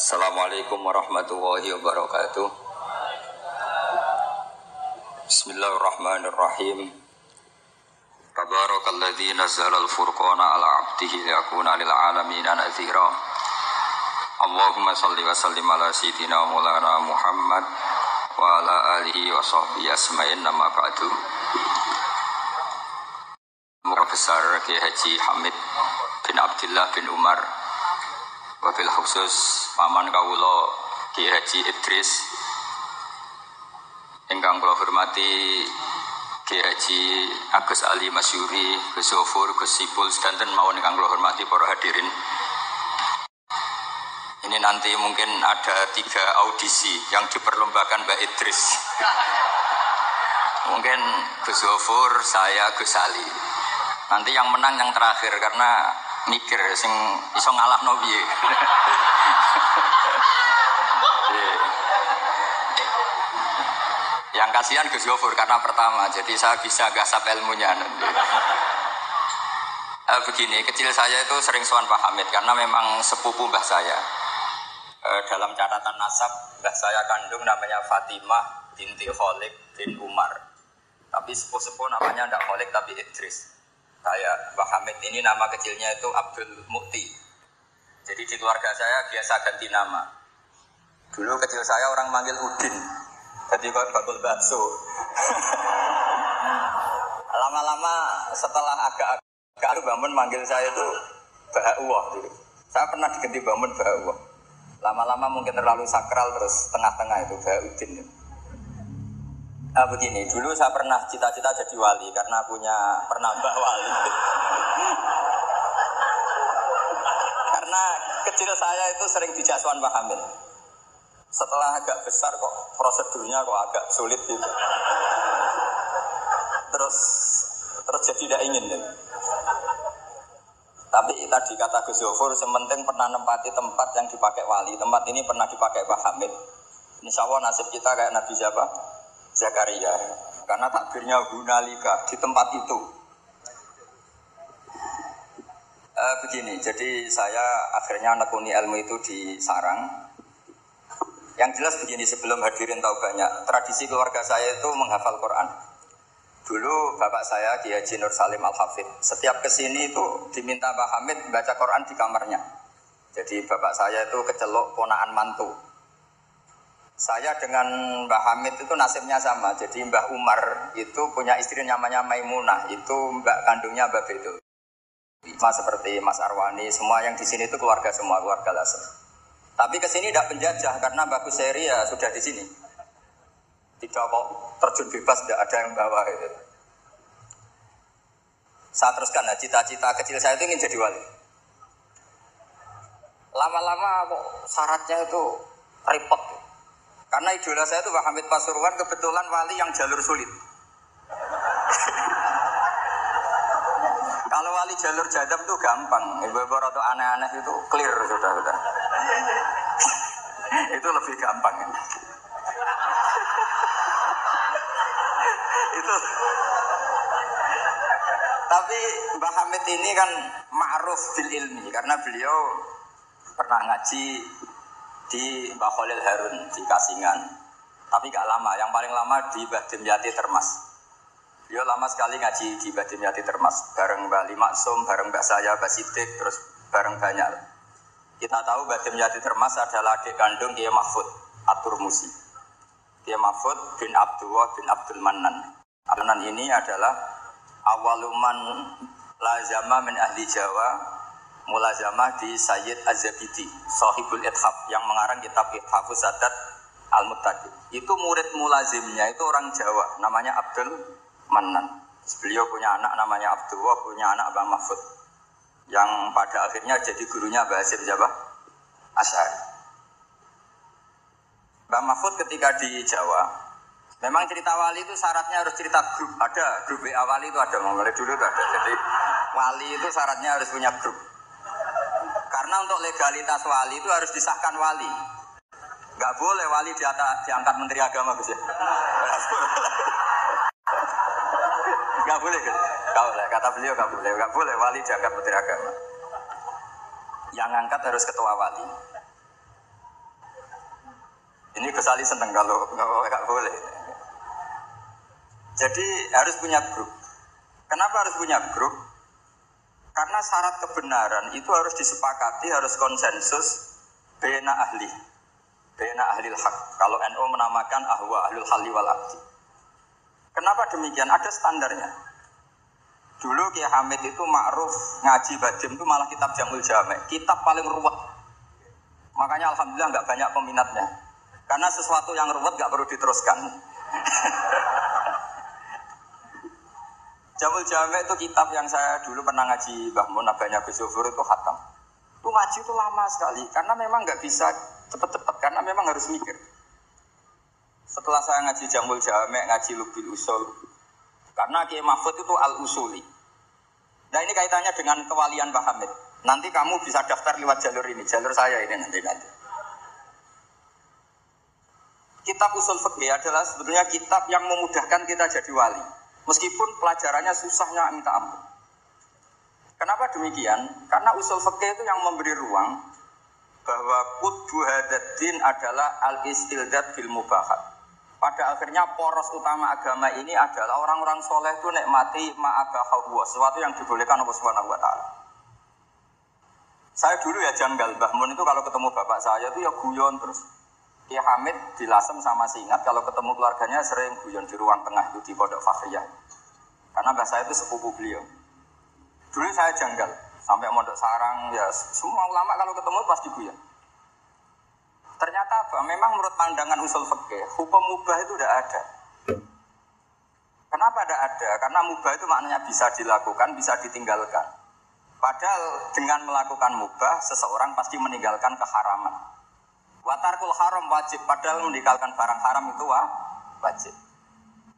Assalamualaikum warahmatullahi wabarakatuh. Bismillahirrahmanirrahim. Tabarakalladzi nazzala al-furqana ala 'abdihi liyakuna lil 'alamin nadhira. Allahumma shalli wa sallim ala sayyidina Maulana Muhammad wa ala alihi wa sahbihi asma'in nama ba'du. Profesor Kiai Haji Hamid bin Abdullah bin Umar wabil khusus paman kawula Kiai Haji Idris ingkang kula hormati Kiai Haji Agus Ali Masyuri, Gus Zofur, Gus Sipul sedanten mawon ingkang kula hormati para hadirin. Ini nanti mungkin ada tiga audisi yang diperlombakan Mbak Idris. Mungkin Gus Zofur, saya Gus Ali. Nanti yang menang yang terakhir karena mikir sing iso ngalah no piye. yang kasihan Gus Gofur karena pertama, jadi saya bisa gasap ilmunya. Eh, begini, kecil saya itu sering sowan Pak Hamid karena memang sepupu mbah saya. Eh, dalam catatan nasab, mbah saya kandung namanya Fatimah binti Khalid bin Umar. Tapi sepuh-sepuh namanya tidak Khalid tapi Idris. Kayak Mbah Hamid ini nama kecilnya itu Abdul Mukti. Jadi di keluarga saya biasa ganti nama. Dulu kecil saya orang manggil Udin. Jadi bakul bakso. Lama-lama setelah agak agak bangun manggil saya itu Bahawah. Saya pernah diganti bangun Bahawah. Lama-lama mungkin terlalu sakral terus tengah-tengah itu Bahudin. Nah, begini, dulu saya pernah cita-cita jadi wali karena punya pernah mbah wali. karena kecil saya itu sering dijaswan Pak Hamid. Setelah agak besar kok prosedurnya kok agak sulit gitu. Terus terus jadi tidak ingin ya. Tapi tadi kata Gus Zofur, sementing pernah nempati tempat yang dipakai wali. Tempat ini pernah dipakai Pak Hamid. Insya Allah nasib kita kayak Nabi siapa? Zakaria. Karena takbirnya gunalika di tempat itu. Uh, begini, jadi saya akhirnya nekuni ilmu itu di sarang. Yang jelas begini, sebelum hadirin tahu banyak, tradisi keluarga saya itu menghafal Quran. Dulu bapak saya Kiai Haji Nur Salim Al Hafid, setiap ke sini itu diminta Pak Hamid baca Quran di kamarnya. Jadi bapak saya itu kecelok ponaan mantu. Saya dengan Mbah Hamid itu nasibnya sama. Jadi Mbah Umar itu punya istri namanya Maimunah, itu mbak kandungnya Mbah Bedo. Mas seperti Mas Arwani, semua yang di sini itu keluarga semua, keluarga Lasem. Tapi ke sini tidak penjajah karena bagus seri ya sudah di sini. Tidak kok terjun bebas, tidak ada yang bawa itu. Saya teruskan, nah, cita-cita kecil saya itu ingin jadi wali. Lama-lama kok syaratnya itu repot. Karena idola saya itu Pak Hamid Pasuruan kebetulan wali yang jalur sulit. Kalau wali jalur jadab itu gampang, ibu-ibu atau aneh-aneh itu clear sudah sudah. itu lebih gampang. itu. Tapi Mbah Hamid ini kan ma'ruf bil ilmi karena beliau pernah ngaji di Mbah Khalil Harun di Kasingan. Tapi gak lama, yang paling lama di Mbah Dimyati Termas. Beliau lama sekali ngaji di Mbah Dimyati Termas. Bareng Mbah Limaksum, bareng Mbah saya, Mbah Sidik, terus bareng banyak. Kita tahu Mbah Dimyati Termas adalah adik kandung Kiai Mahfud, Atur Musi. Kiai Mahfud bin Abdullah bin Abdul Manan. Manan ini adalah awaluman lazama min ahli Jawa mulazamah di Sayyid Az-Zabidi, Sahibul Ithaf yang mengarang kitab Ithafus Sadat Al-Muttaqi. Itu murid mulazimnya itu orang Jawa, namanya Abdul Manan. Beliau punya anak namanya Abdullah, punya anak Abang Mahfud. Yang pada akhirnya jadi gurunya Mbah Hasim Jawa Asyari. Mbah Mahfud ketika di Jawa, memang cerita wali itu syaratnya harus cerita grup. Ada grup WA wali itu ada, mulai dulu itu ada. Jadi wali itu syaratnya harus punya grup. Karena untuk legalitas wali itu harus disahkan wali. Gak boleh wali diata, diangkat menteri agama bisa. Gak boleh gitu. Gak boleh. Kata beliau gak boleh. Gak boleh wali diangkat menteri agama. Yang angkat harus ketua wali. Ini kesali seneng kalau nggak boleh. Jadi harus punya grup. Kenapa harus punya grup? Karena syarat kebenaran itu harus disepakati, harus konsensus bena ahli. Bena ahli hak. Kalau NU menamakan ahwa ahlul hali wal abdi. Kenapa demikian? Ada standarnya. Dulu Kiai Hamid itu ma'ruf ngaji badim itu malah kitab Jamul Jame. Kitab paling ruwet. Makanya Alhamdulillah nggak banyak peminatnya. Karena sesuatu yang ruwet nggak perlu diteruskan. Jamul Jame itu kitab yang saya dulu pernah ngaji Mbah Mun, abahnya Gus itu khatam. Itu ngaji itu lama sekali karena memang nggak bisa cepet-cepet karena memang harus mikir. Setelah saya ngaji Jamul Jame, ngaji Lubil Usul, karena Kiai Mahfud itu al-usuli. Nah ini kaitannya dengan kewalian Pak Hamid. Nanti kamu bisa daftar lewat jalur ini, jalur saya ini nanti nanti. Kitab usul fikih adalah sebetulnya kitab yang memudahkan kita jadi wali. Meskipun pelajarannya susahnya minta ampun. Kenapa demikian? Karena usul fikih itu yang memberi ruang bahwa kudbu hadaddin adalah al-istildad bil mubahat. Pada akhirnya poros utama agama ini adalah orang-orang soleh itu nikmati ma'abahawa, sesuatu yang dibolehkan Allah Subhanahu wa taala. Saya dulu ya janggal, Mbah Mun itu kalau ketemu bapak saya itu ya guyon terus. Ki Hamid dilasem sama Singat kalau ketemu keluarganya sering guyon di ruang tengah itu di Pondok Fakhriyah. Karena mbah saya itu sepupu beliau. Dulu saya janggal, sampai Mondok Sarang ya semua ulama kalau ketemu pasti guyon. Ternyata? Memang menurut pandangan usul fikih, hukum mubah itu tidak ada. Kenapa tidak ada? Karena mubah itu maknanya bisa dilakukan, bisa ditinggalkan. Padahal dengan melakukan mubah, seseorang pasti meninggalkan keharaman. Watarkul haram wajib, padahal meninggalkan barang haram itu wah, wajib.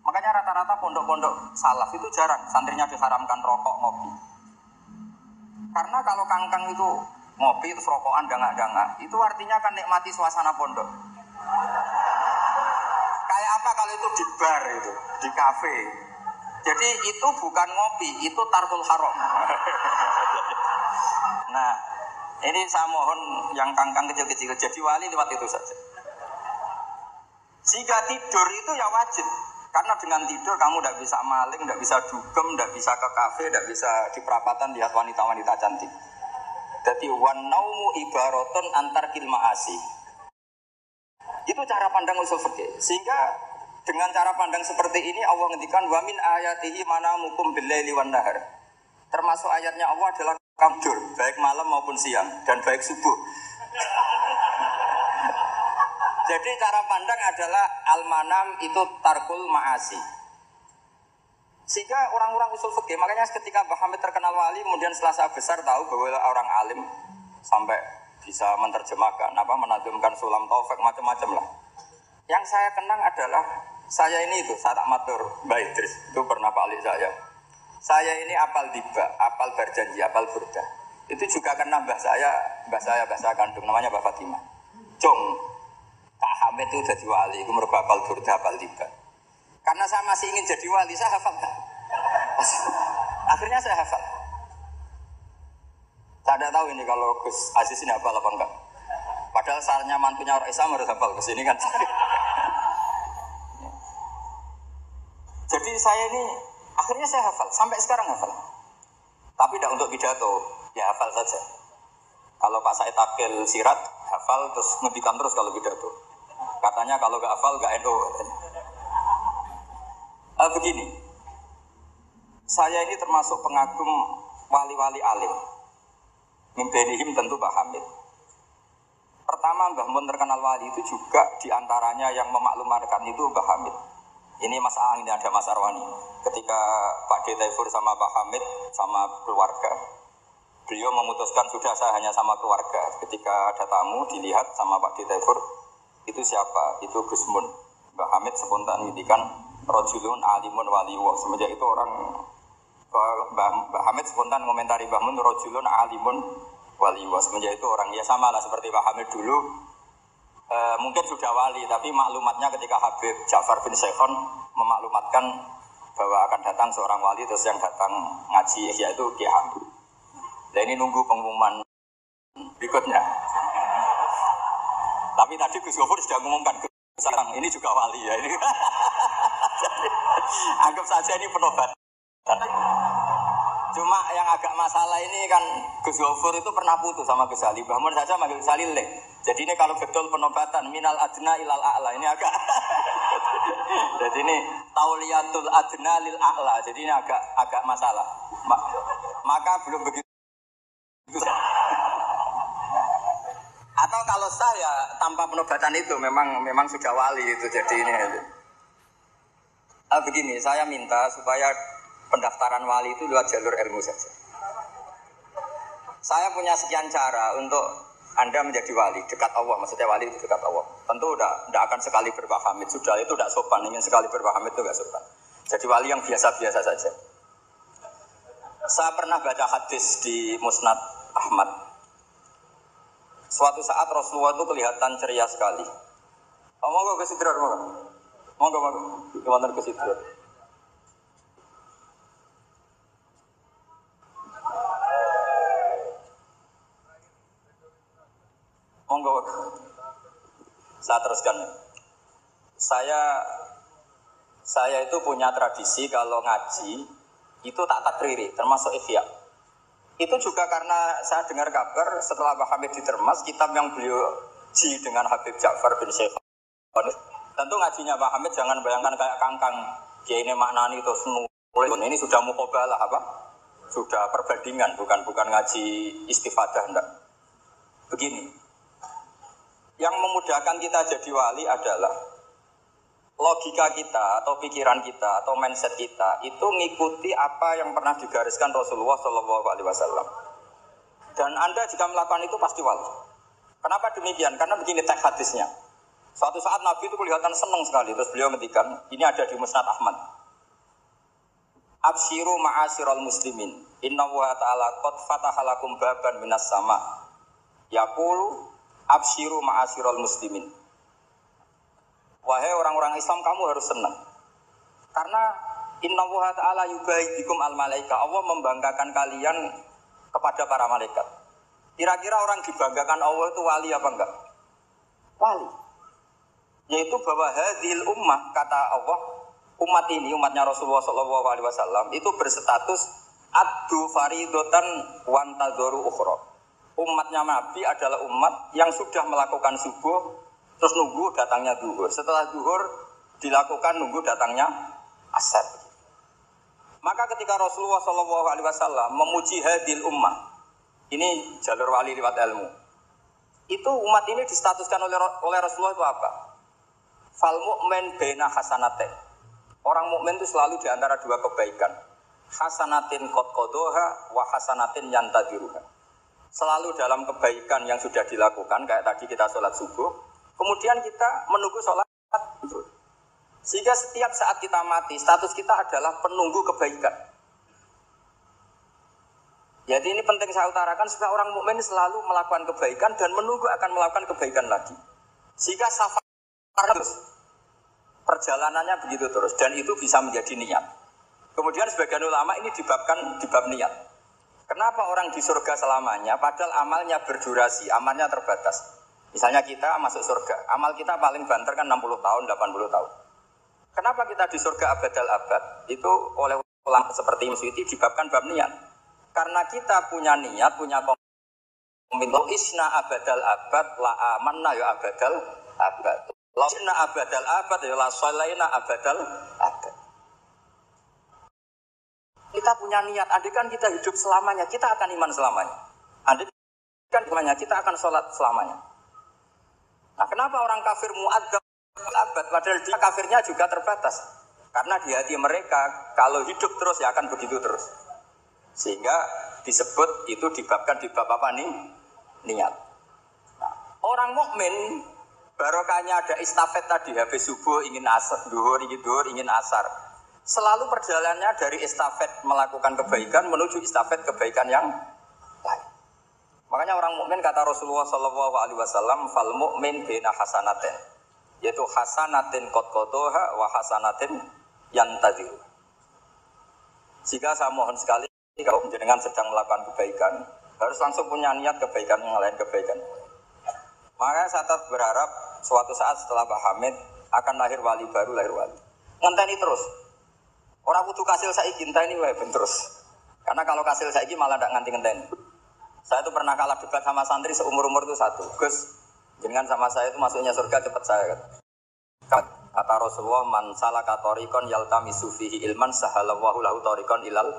Makanya rata-rata pondok-pondok salaf itu jarang santrinya diharamkan rokok, ngopi. Karena kalau kangkang itu ngopi terus rokokan dangak-dangak itu artinya kan nikmati suasana pondok kayak apa kalau itu di bar itu di kafe jadi itu bukan ngopi itu tarkul haram nah ini saya mohon yang kangkang kecil-kecil jadi wali lewat itu saja jika tidur itu ya wajib karena dengan tidur kamu tidak bisa maling, tidak bisa dugem, tidak bisa ke kafe, tidak bisa di perapatan lihat wanita-wanita cantik. Jadi wan naumu ibaroton antar kilma asi. Itu cara pandang usul fikih. Sehingga dengan cara pandang seperti ini Allah ngendikan wa min ayatihi mana mukum billaili wan nahar. Termasuk ayatnya Allah adalah kamdur, baik malam maupun siang dan baik subuh. Jadi cara pandang adalah al-manam itu tarkul ma'asi. Sehingga orang-orang usul fikih, makanya ketika Mbah Hamid terkenal wali, kemudian setelah saya besar tahu bahwa orang alim sampai bisa menerjemahkan, apa menadumkan sulam taufik macam-macam lah. Yang saya kenang adalah saya ini itu saat amatur Mbak Idris itu pernah Pak saya. Saya ini apal diba, apal berjanji, apal burda. Itu juga karena mbah saya, mbah saya bahasa kandung namanya Mbak Fatimah. Cung, Pak Hamid itu jadi wali, itu merupakan apal burda, apal diba. Karena saya masih ingin jadi wali, saya hafal? Akhirnya saya hafal. Saya tidak tahu ini kalau Gus Aziz ini hafal apa enggak. Padahal saatnya mantunya orang Islam harus hafal ke sini kan. Jadi saya ini akhirnya saya hafal sampai sekarang hafal. Tapi tidak untuk pidato, ya hafal saja. Kalau Pak Said Akil sirat hafal terus ngedikan terus kalau pidato. Katanya kalau nggak hafal nggak NU. Uh, begini, saya ini termasuk pengagum wali-wali alim. Mimbenihim tentu Mbah Hamid. Pertama Mbah Mun terkenal wali itu juga di antaranya yang memaklumatkan itu Mbah Hamid. Ini Mas Aang, ini ada Mas Arwani. Ketika Pak D. Taifur sama Mbah Hamid sama keluarga, beliau memutuskan sudah saya hanya sama keluarga. Ketika ada tamu dilihat sama Pak D. Taifur, itu siapa? Itu Gus Mun. Mbah Hamid spontan ngintikan rojulun alimun waliwo. Semenjak itu orang Mbah, Mbah Hamid spontan komentari Mbah Mun rojulun alimun waliwo. Semenjak itu orang ya sama lah seperti Mbah Hamid dulu e, mungkin sudah wali tapi maklumatnya ketika Habib Ja'far bin Syekhon memaklumatkan bahwa akan datang seorang wali terus yang datang ngaji yaitu Ki Hamid. Nah ini nunggu pengumuman berikutnya. Tapi tadi Gus Gofur sudah mengumumkan sekarang ini juga wali ya ini. Anggap saja ini penobatan. Cuma yang agak masalah ini kan Gus Gofur itu pernah putus sama Gus Ali. Bahmun saja manggil Gus Ali. Jadi ini kalau betul penobatan minal adna ilal a'la ini agak Jadi ini tauliyatul adna lil a'la. Jadi ini agak agak masalah. Ma maka belum begitu. Atau kalau saya tanpa penobatan itu memang memang sudah wali itu jadi ini. Ah, begini, saya minta supaya pendaftaran wali itu lewat jalur ilmu saja. Saya punya sekian cara untuk Anda menjadi wali dekat Allah, maksudnya wali itu dekat Allah. Tentu tidak akan sekali berpahamid, sudah itu tidak sopan, ingin sekali berpahamid itu tidak sopan. Jadi wali yang biasa-biasa saja. Saya pernah baca hadis di Musnad Ahmad. Suatu saat Rasulullah itu kelihatan ceria sekali. Oh, mau ke Sidrar, mau Monggo, monggo. Gimana ke Sidrar? Monggo. Saya teruskan. Saya saya itu punya tradisi kalau ngaji itu tak takriri, termasuk ikhya. Itu juga karena saya dengar kabar setelah Pak Hamid ditermas, kitab yang beliau ji dengan Habib Ja'far bin Syekh. Tentu ngajinya Pak Hamid jangan bayangkan kayak kangkang. Dia ini maknani itu Ini sudah mukobalah apa? Sudah perbandingan, bukan bukan ngaji istifadah enggak. Begini, yang memudahkan kita jadi wali adalah logika kita atau pikiran kita atau mindset kita itu ngikuti apa yang pernah digariskan Rasulullah Shallallahu Alaihi Wasallam. Dan anda jika melakukan itu pasti wali. Kenapa demikian? Karena begini teks hadisnya. Suatu saat Nabi itu kelihatan senang sekali. Terus beliau ngendikan, ini ada di Musnad Ahmad. Abshiru ma'asyiral muslimin. Inna wa ta'ala qad fatahalakum baban minas sama. Yaqulu Abshiru ma'asirul muslimin. Wahai orang-orang Islam kamu harus senang. Karena Inna wa ta'ala yubaidikum al malaika. Allah membanggakan kalian kepada para malaikat. Kira-kira orang dibanggakan Allah itu wali apa enggak? Wali. Yaitu bahwa hadil ummah kata Allah umat ini umatnya Rasulullah Wasallam itu berstatus adu faridotan wantadoru ukhra umatnya Nabi adalah umat yang sudah melakukan subuh terus nunggu datangnya duhur. Setelah duhur dilakukan nunggu datangnya asar. Maka ketika Rasulullah Shallallahu Alaihi Wasallam memuji hadil ummah, ini jalur wali lewat ilmu. Itu umat ini distatuskan oleh oleh Rasulullah itu apa? Fal mu'min bena hasanate. Orang mukmin itu selalu di antara dua kebaikan. Hasanatin kot kodoha wa hasanatin yantadiruha selalu dalam kebaikan yang sudah dilakukan kayak tadi kita sholat subuh kemudian kita menunggu sholat. Sehingga setiap saat kita mati status kita adalah penunggu kebaikan. Jadi ini penting saya utarakan supaya orang mukmin selalu melakukan kebaikan dan menunggu akan melakukan kebaikan lagi. Sehingga safar terus. Perjalanannya begitu terus dan itu bisa menjadi niat. Kemudian sebagian ulama ini dibabkan di bab niat Kenapa orang di surga selamanya padahal amalnya berdurasi, amalnya terbatas. Misalnya kita masuk surga, amal kita paling banter kan 60 tahun, 80 tahun. Kenapa kita di surga abadal abad? Itu oleh ulama seperti Musyiti dibabkan bab niat. Karena kita punya niat, punya komitmen. Isna abadal abad, la amanna ya abadal abad. La isna abadal abad, ya la abadal abad. Kita punya niat, andai kan kita hidup selamanya, kita akan iman selamanya. Andai kan selamanya, kita akan sholat selamanya. Nah, kenapa orang kafir muadzab abad, padahal dia kafirnya juga terbatas. Karena di hati mereka, kalau hidup terus ya akan begitu terus. Sehingga disebut itu dibabkan di bab apa nih? Niat. Nah, orang mukmin barokahnya ada istafet tadi habis subuh ingin asar, duhur ingin duhur ingin asar selalu perjalanannya dari estafet melakukan kebaikan menuju estafet kebaikan yang lain. Makanya orang mukmin kata Rasulullah Shallallahu Alaihi Wasallam, fal mukmin bina hasanatin, yaitu hasanatin kot kotoha wa hasanatin yang tadi. Jika saya mohon sekali kalau jenengan sedang melakukan kebaikan, harus langsung punya niat kebaikan yang lain kebaikan. Maka saya tetap berharap suatu saat setelah Pak Hamid akan lahir wali baru, lahir wali. Ngenteni terus. Orang butuh kasil saya cinta ini wae terus. Karena kalau kasil saya malah tidak nganti ngenteni. Saya itu pernah kalah debat sama santri seumur umur itu satu. Gus, dengan sama saya itu masuknya surga cepat saya kata. Kata Rasulullah, man salah katorikon yaltami sufihi ilman sahalallahu lahu torikon ilal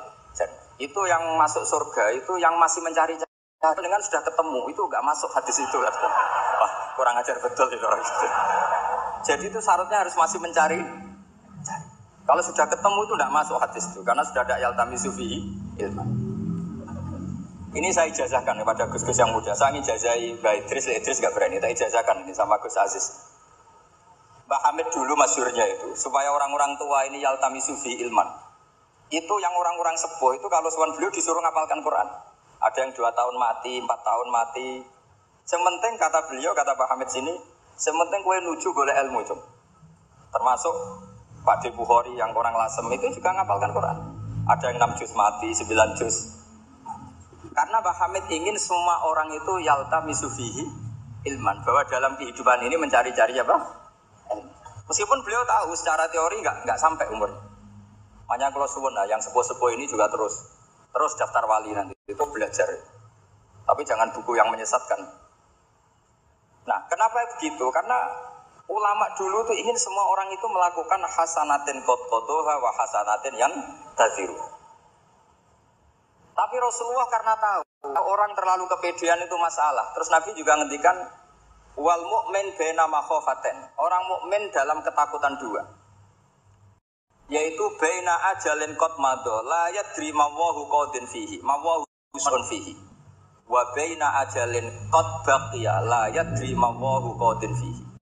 Itu yang masuk surga, itu yang masih mencari dengan sudah ketemu, itu nggak masuk hadis itu. Wah, kurang ajar betul itu orang itu. Jadi itu syaratnya harus masih mencari. Kalau sudah ketemu itu tidak masuk hadis itu, karena sudah ada yaltami sufihi ilman. Ini saya ijazahkan kepada Gus-Gus yang muda. Saya ijazahi Mbak Idris, Idris gak berani. Saya ijazahkan ini sama Gus Aziz. Mbak Hamid dulu masyurnya itu. Supaya orang-orang tua ini yaltami sufi ilman. Itu yang orang-orang sepuh itu kalau suan beliau disuruh ngapalkan Quran. Ada yang dua tahun mati, empat tahun mati. Sementing kata beliau, kata Pak Hamid sini, sementing kue nuju boleh ilmu itu. Termasuk Pak Bukhari yang orang lasem itu juga ngapalkan Quran. Ada yang enam juz mati, sembilan juz karena Pak Hamid ingin semua orang itu yalta misufihi ilman. Bahwa dalam kehidupan ini mencari-cari apa? Meskipun beliau tahu secara teori nggak nggak sampai umur. Makanya kalau suwun nah, yang sepuh-sepuh ini juga terus terus daftar wali nanti itu belajar. Tapi jangan buku yang menyesatkan. Nah, kenapa begitu? Karena ulama dulu tuh ingin semua orang itu melakukan hasanatin kot kotoha wa hasanatin yang taziru. Tapi Rasulullah karena tahu orang terlalu kepedean itu masalah. Terus Nabi juga ngendikan wal mu'min bena makhofaten. Orang mukmin dalam ketakutan dua. Yaitu bena ajalin kot mado la yadri mawahu qadin fihi. Mawahu usun fihi. Wa bena ajalin kot baqiya la yadri mawahu qadin fihi.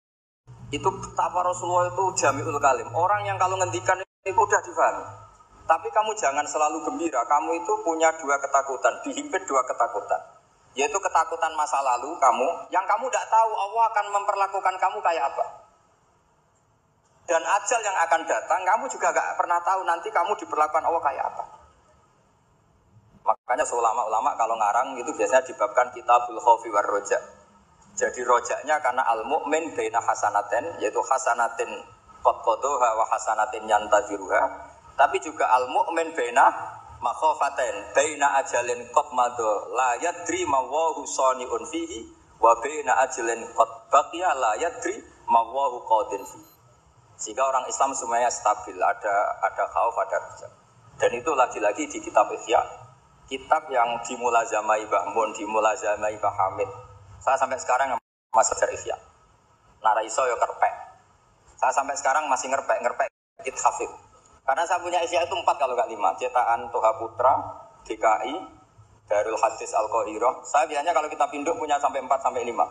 Itu betapa Rasulullah itu jamiul kalim. Orang yang kalau ngendikan ini mudah difahami. Tapi kamu jangan selalu gembira. Kamu itu punya dua ketakutan, dihimpit dua ketakutan. Yaitu ketakutan masa lalu kamu, yang kamu tidak tahu Allah akan memperlakukan kamu kayak apa. Dan ajal yang akan datang, kamu juga gak pernah tahu nanti kamu diperlakukan Allah kayak apa. Makanya ulama-ulama kalau ngarang itu biasanya dibabkan kitabul khawfi war roja. Jadi rojaknya karena al mu'min baina hasanaten, yaitu hasanatin kodoha wa hasanatin yantaziruha. Tapi juga al mukmin baina makhofaten baina ajalin qad mado la yadri ma wa saniun fihi wa baina ajalin qad baqiya la yadri ma wa qadin fihi. Sehingga orang Islam semuanya stabil ada ada khauf ada kerja dan itu lagi-lagi di kitab Ihya. Kitab yang dimulazamai Mbah Mun dimulazamai Mbah Hamid saya sampai sekarang masih belajar Ihya nara iso ya kerpek saya sampai sekarang masih ngerpek ngerpek kitab hafid karena saya punya Isya itu empat kalau nggak lima. Cetakan Toha Putra, DKI, Darul Hadis Al Qahiro. Saya biasanya kalau kita pinduk punya sampai empat sampai lima.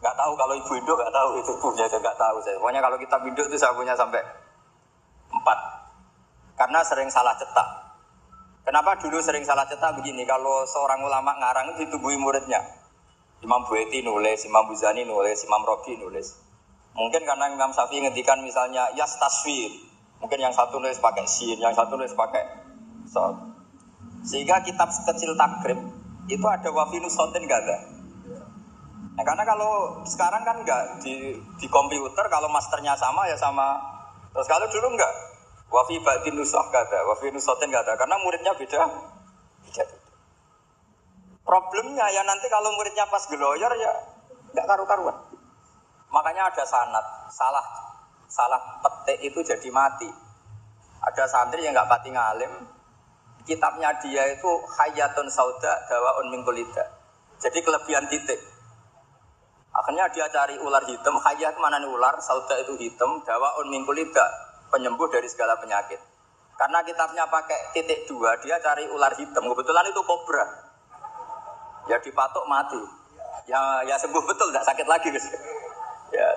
Nggak tahu kalau ibu induk nggak tahu itu punya saya nggak tahu saya. Pokoknya kalau kita pinduk itu saya punya sampai empat. Karena sering salah cetak. Kenapa dulu sering salah cetak begini? Kalau seorang ulama ngarang itu ditubuhi muridnya. Imam Bueti nulis, Imam Buzani nulis, Imam Robi nulis. Mungkin karena Imam Syafi'i ngendikan misalnya yas taswir. Mungkin yang satu nulis pakai sin, yang satu nulis pakai sod. Sehingga kitab kecil takrib itu ada wafinu sotin gak ada. Nah, karena kalau sekarang kan enggak di, di komputer kalau masternya sama ya sama. Terus kalau dulu enggak. Wafi batin nusah gak ada, wafi nusotin gak ada. Karena muridnya beda. Beda. Problemnya ya nanti kalau muridnya pas geloyor ya enggak karu-karuan. Makanya ada sanat, salah salah petik itu jadi mati. Ada santri yang nggak pati ngalim, kitabnya dia itu hayatun sauda dawaun mingkulida. Jadi kelebihan titik. Akhirnya dia cari ular hitam, hayat mana nih ular, sauda itu hitam, dawaun mingkulida, penyembuh dari segala penyakit. Karena kitabnya pakai titik dua, dia cari ular hitam. Kebetulan itu kobra. Ya dipatok mati. Ya ya sembuh betul, tidak sakit lagi guys. Ya.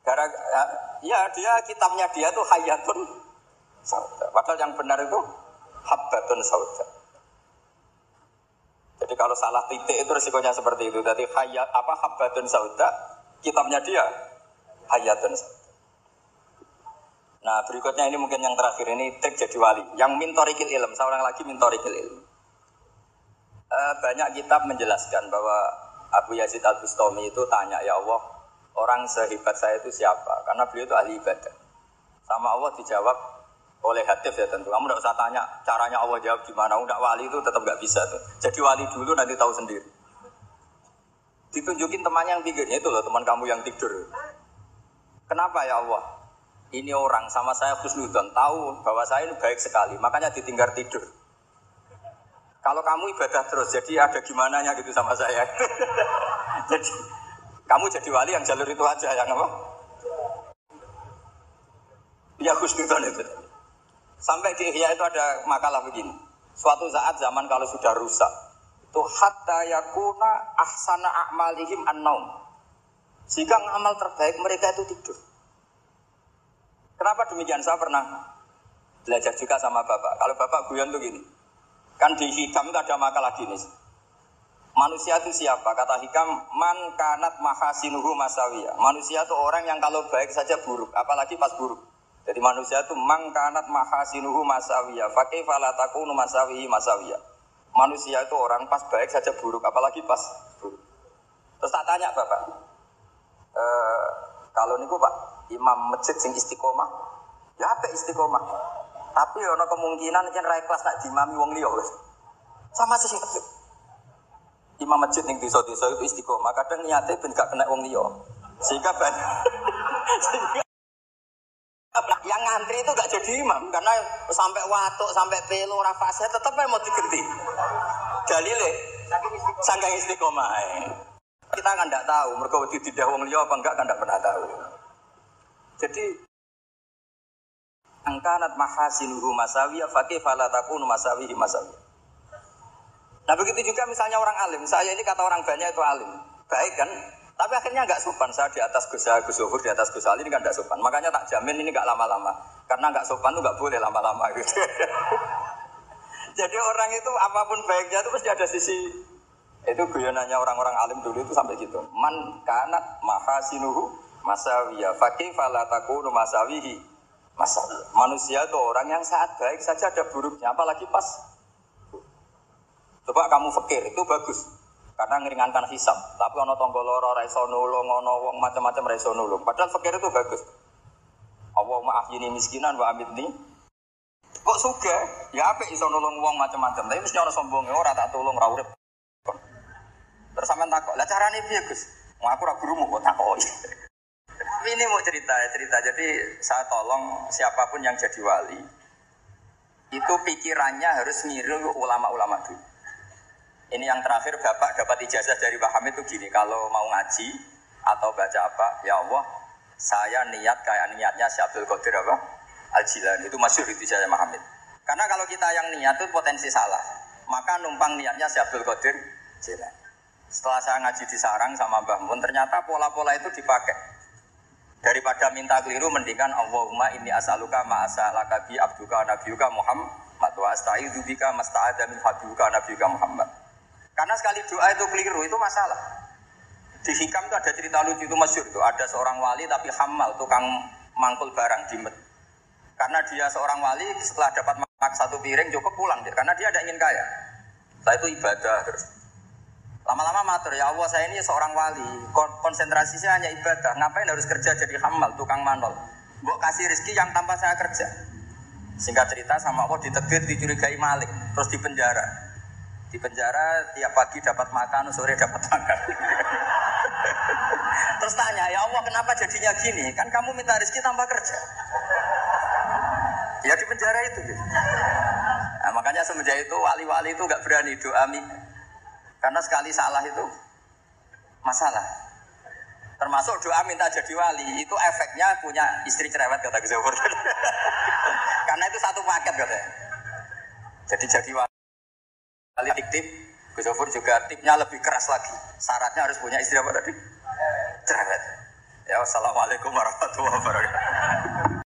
Gara ya, ya dia kitabnya dia tuh hayatun sauda. Padahal yang benar itu habbatun sauda. Jadi kalau salah titik itu resikonya seperti itu. Jadi hayat apa habbatun sauda, kitabnya dia hayatun sauda. Nah berikutnya ini mungkin yang terakhir ini trik jadi wali. Yang mintorikil ilm, seorang lagi mintorikil ilm. E, banyak kitab menjelaskan bahwa Abu Yazid Al Bustami itu tanya ya Allah orang sehebat saya itu siapa? Karena beliau itu ahli ibadah. Sama Allah dijawab oleh hatif ya tentu. Kamu tidak usah tanya caranya Allah jawab gimana. Udah wali itu tetap nggak bisa tuh. Jadi wali dulu nanti tahu sendiri. Ditunjukin temannya yang pikirnya itu loh teman kamu yang tidur. Kenapa ya Allah? Ini orang sama saya khusnudon tahu bahwa saya ini baik sekali, makanya ditinggal tidur. Kalau kamu ibadah terus, jadi ada gimana nya gitu sama saya. jadi kamu jadi wali yang jalur itu aja, yang apa? Ya khusnudon itu. Sampai di Ihya itu ada makalah begini. Suatu saat zaman kalau sudah rusak, itu hatta yakuna ahsana a'malihim an-naum. Jika ngamal terbaik mereka itu tidur. Kenapa demikian? Saya pernah belajar juga sama bapak. Kalau bapak guyon tuh gini, kan di hikam itu ada makalah gini. Manusia itu siapa? Kata hikam, man kanat mahasinuhu masawiyah. Manusia itu orang yang kalau baik saja buruk, apalagi pas buruk. Jadi manusia itu man kanat mahasinuhu masawiyah. Fakih falatakunu masawihi masawiyah. Manusia itu orang pas baik saja buruk, apalagi pas buruk. Terus tak tanya bapak, e, kalau niku pak, imam masjid sing istiqomah, ya apa istiqomah. Tapi ono kemungkinan jen rai kelas nak dimami wong liya Sama sih Imam masjid ning desa-desa itu istiqomah, kadang niatnya ben gak kena wong liya. Sehingga ban yang ngantri itu gak jadi imam karena sampai watuk sampai pelo rafasnya tetap mau diganti. Dalile sanggang istiqomah kita kan tidak tahu mereka tidak wong liya apa enggak kan tidak pernah tahu jadi angkanat mahasinuhu masawiya fakih falatakunu masawihi masawiya. Nah begitu juga misalnya orang alim, saya ini kata orang banyak itu alim, baik kan? Tapi akhirnya nggak sopan, saya di atas Gus Gus di atas Gus Ali ini kan nggak sopan. Makanya tak jamin ini nggak lama-lama, karena nggak sopan tuh nggak boleh lama-lama gitu. Jadi orang itu apa pun baiknya itu pasti ada sisi itu guyonannya orang-orang alim dulu itu sampai gitu. Man kanat mahasinuhu masawiya. Fakih falataku masawihi masawiya. Manusia itu orang yang saat baik saja ada buruknya, apalagi pas. Coba kamu fakir itu bagus karena ngeringankan hisap. Tapi ono tonggo loro raiso nulung, ono wong macam-macam raiso nulung. Padahal fakir itu bagus. Allah maaf ini miskinan wa nih. Kok suka? Ya apa iso nulung wong macam-macam. Tapi mesti orang sombong ya ora tak tolong ra urip. Terus sampean takok, "Lah carane piye, Gus?" Mau aku ora gurumu kok takoki. Ini mau cerita ya cerita. Jadi saya tolong siapa pun yang jadi wali itu pikirannya harus niru ulama-ulama dulu. Ini yang terakhir Bapak dapat ijazah dari Pak Hamid itu gini, kalau mau ngaji atau baca apa, ya Allah, saya niat kayak niatnya Syabdul Qadir apa? Al-Jilani, itu masih itu saya Muhammad. Karena kalau kita yang niat itu potensi salah, maka numpang niatnya Syabdul Qadir Jilani. Setelah saya ngaji di sarang sama Mbah Mun, ternyata pola-pola itu dipakai. Daripada minta keliru mendingan Allahumma inni as'aluka ma as'alaka bi abduka nabiyuka Muhammad wa astaizu bika masta'adha min habibuka nabiyuka Muhammad. Karena sekali doa itu keliru itu masalah. Di hikam itu ada cerita lucu itu masyur itu ada seorang wali tapi hamal tukang mangkul barang di. Karena dia seorang wali setelah dapat makan satu piring cukup pulang karena dia ada ingin kaya. Setelah itu ibadah terus. Lama-lama matur, ya Allah saya ini seorang wali, konsentrasi saya hanya ibadah. Ngapain harus kerja jadi hamal, tukang manol? Gue kasih rezeki yang tanpa saya kerja. Singkat cerita sama Allah ditegur, dicurigai malik, terus di penjara. Di penjara tiap pagi dapat makan, sore dapat makan. terus tanya, ya Allah kenapa jadinya gini? Kan kamu minta rezeki tanpa kerja. Ya di penjara itu. Gitu. Nah, makanya semenjak itu wali-wali itu gak berani doa karena sekali salah itu masalah. Termasuk doa minta jadi wali itu efeknya punya istri cerewet kata Gus Karena itu satu paket katanya. Jadi jadi wali fiktif Gus juga tipnya lebih keras lagi. Syaratnya harus punya istri apa tadi? Cerewet. Ya, wassalamualaikum warahmatullahi wabarakatuh.